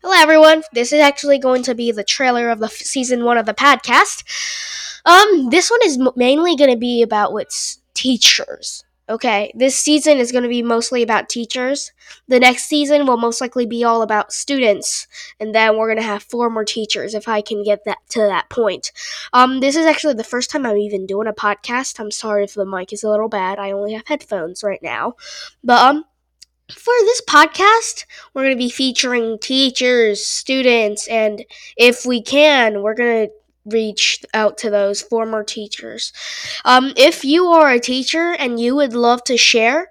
Hello, everyone. This is actually going to be the trailer of the f- season one of the podcast. Um, this one is m- mainly going to be about what's teachers. Okay, this season is going to be mostly about teachers. The next season will most likely be all about students, and then we're going to have four more teachers if I can get that to that point. Um, this is actually the first time I'm even doing a podcast. I'm sorry if the mic is a little bad. I only have headphones right now, but um, for this podcast, we're going to be featuring teachers, students, and if we can, we're going to reach out to those former teachers. Um, if you are a teacher and you would love to share,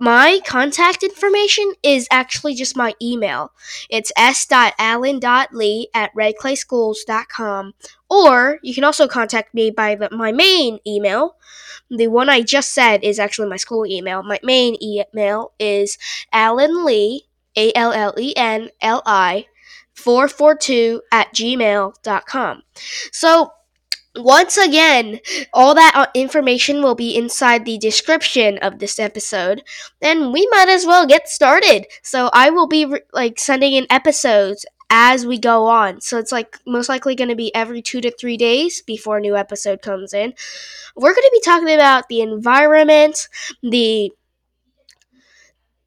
my contact information is actually just my email. It's s.allen.lee at redclayschools.com. Or you can also contact me by the, my main email. The one I just said is actually my school email. My main email is Allen Lee, A L L E N L I, 442 at gmail.com. So, once again, all that uh, information will be inside the description of this episode, and we might as well get started. So I will be re- like sending in episodes as we go on. So it's like most likely going to be every 2 to 3 days before a new episode comes in. We're going to be talking about the environment, the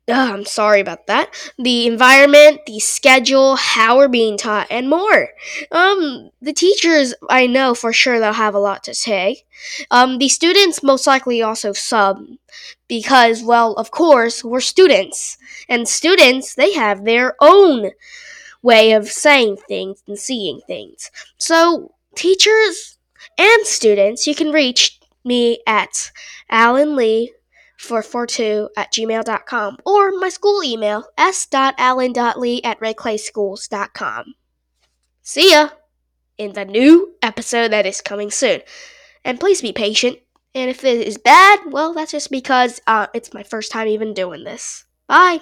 Oh, I'm sorry about that. The environment, the schedule, how we're being taught, and more. Um, the teachers, I know for sure they'll have a lot to say. Um, the students most likely also sub because, well, of course, we're students, and students they have their own way of saying things and seeing things. So, teachers and students, you can reach me at Allen Lee 442 at gmail.com or my school email s.allen.lee at redclayschools.com. See ya in the new episode that is coming soon. And please be patient. And if it is bad, well, that's just because uh, it's my first time even doing this. Bye.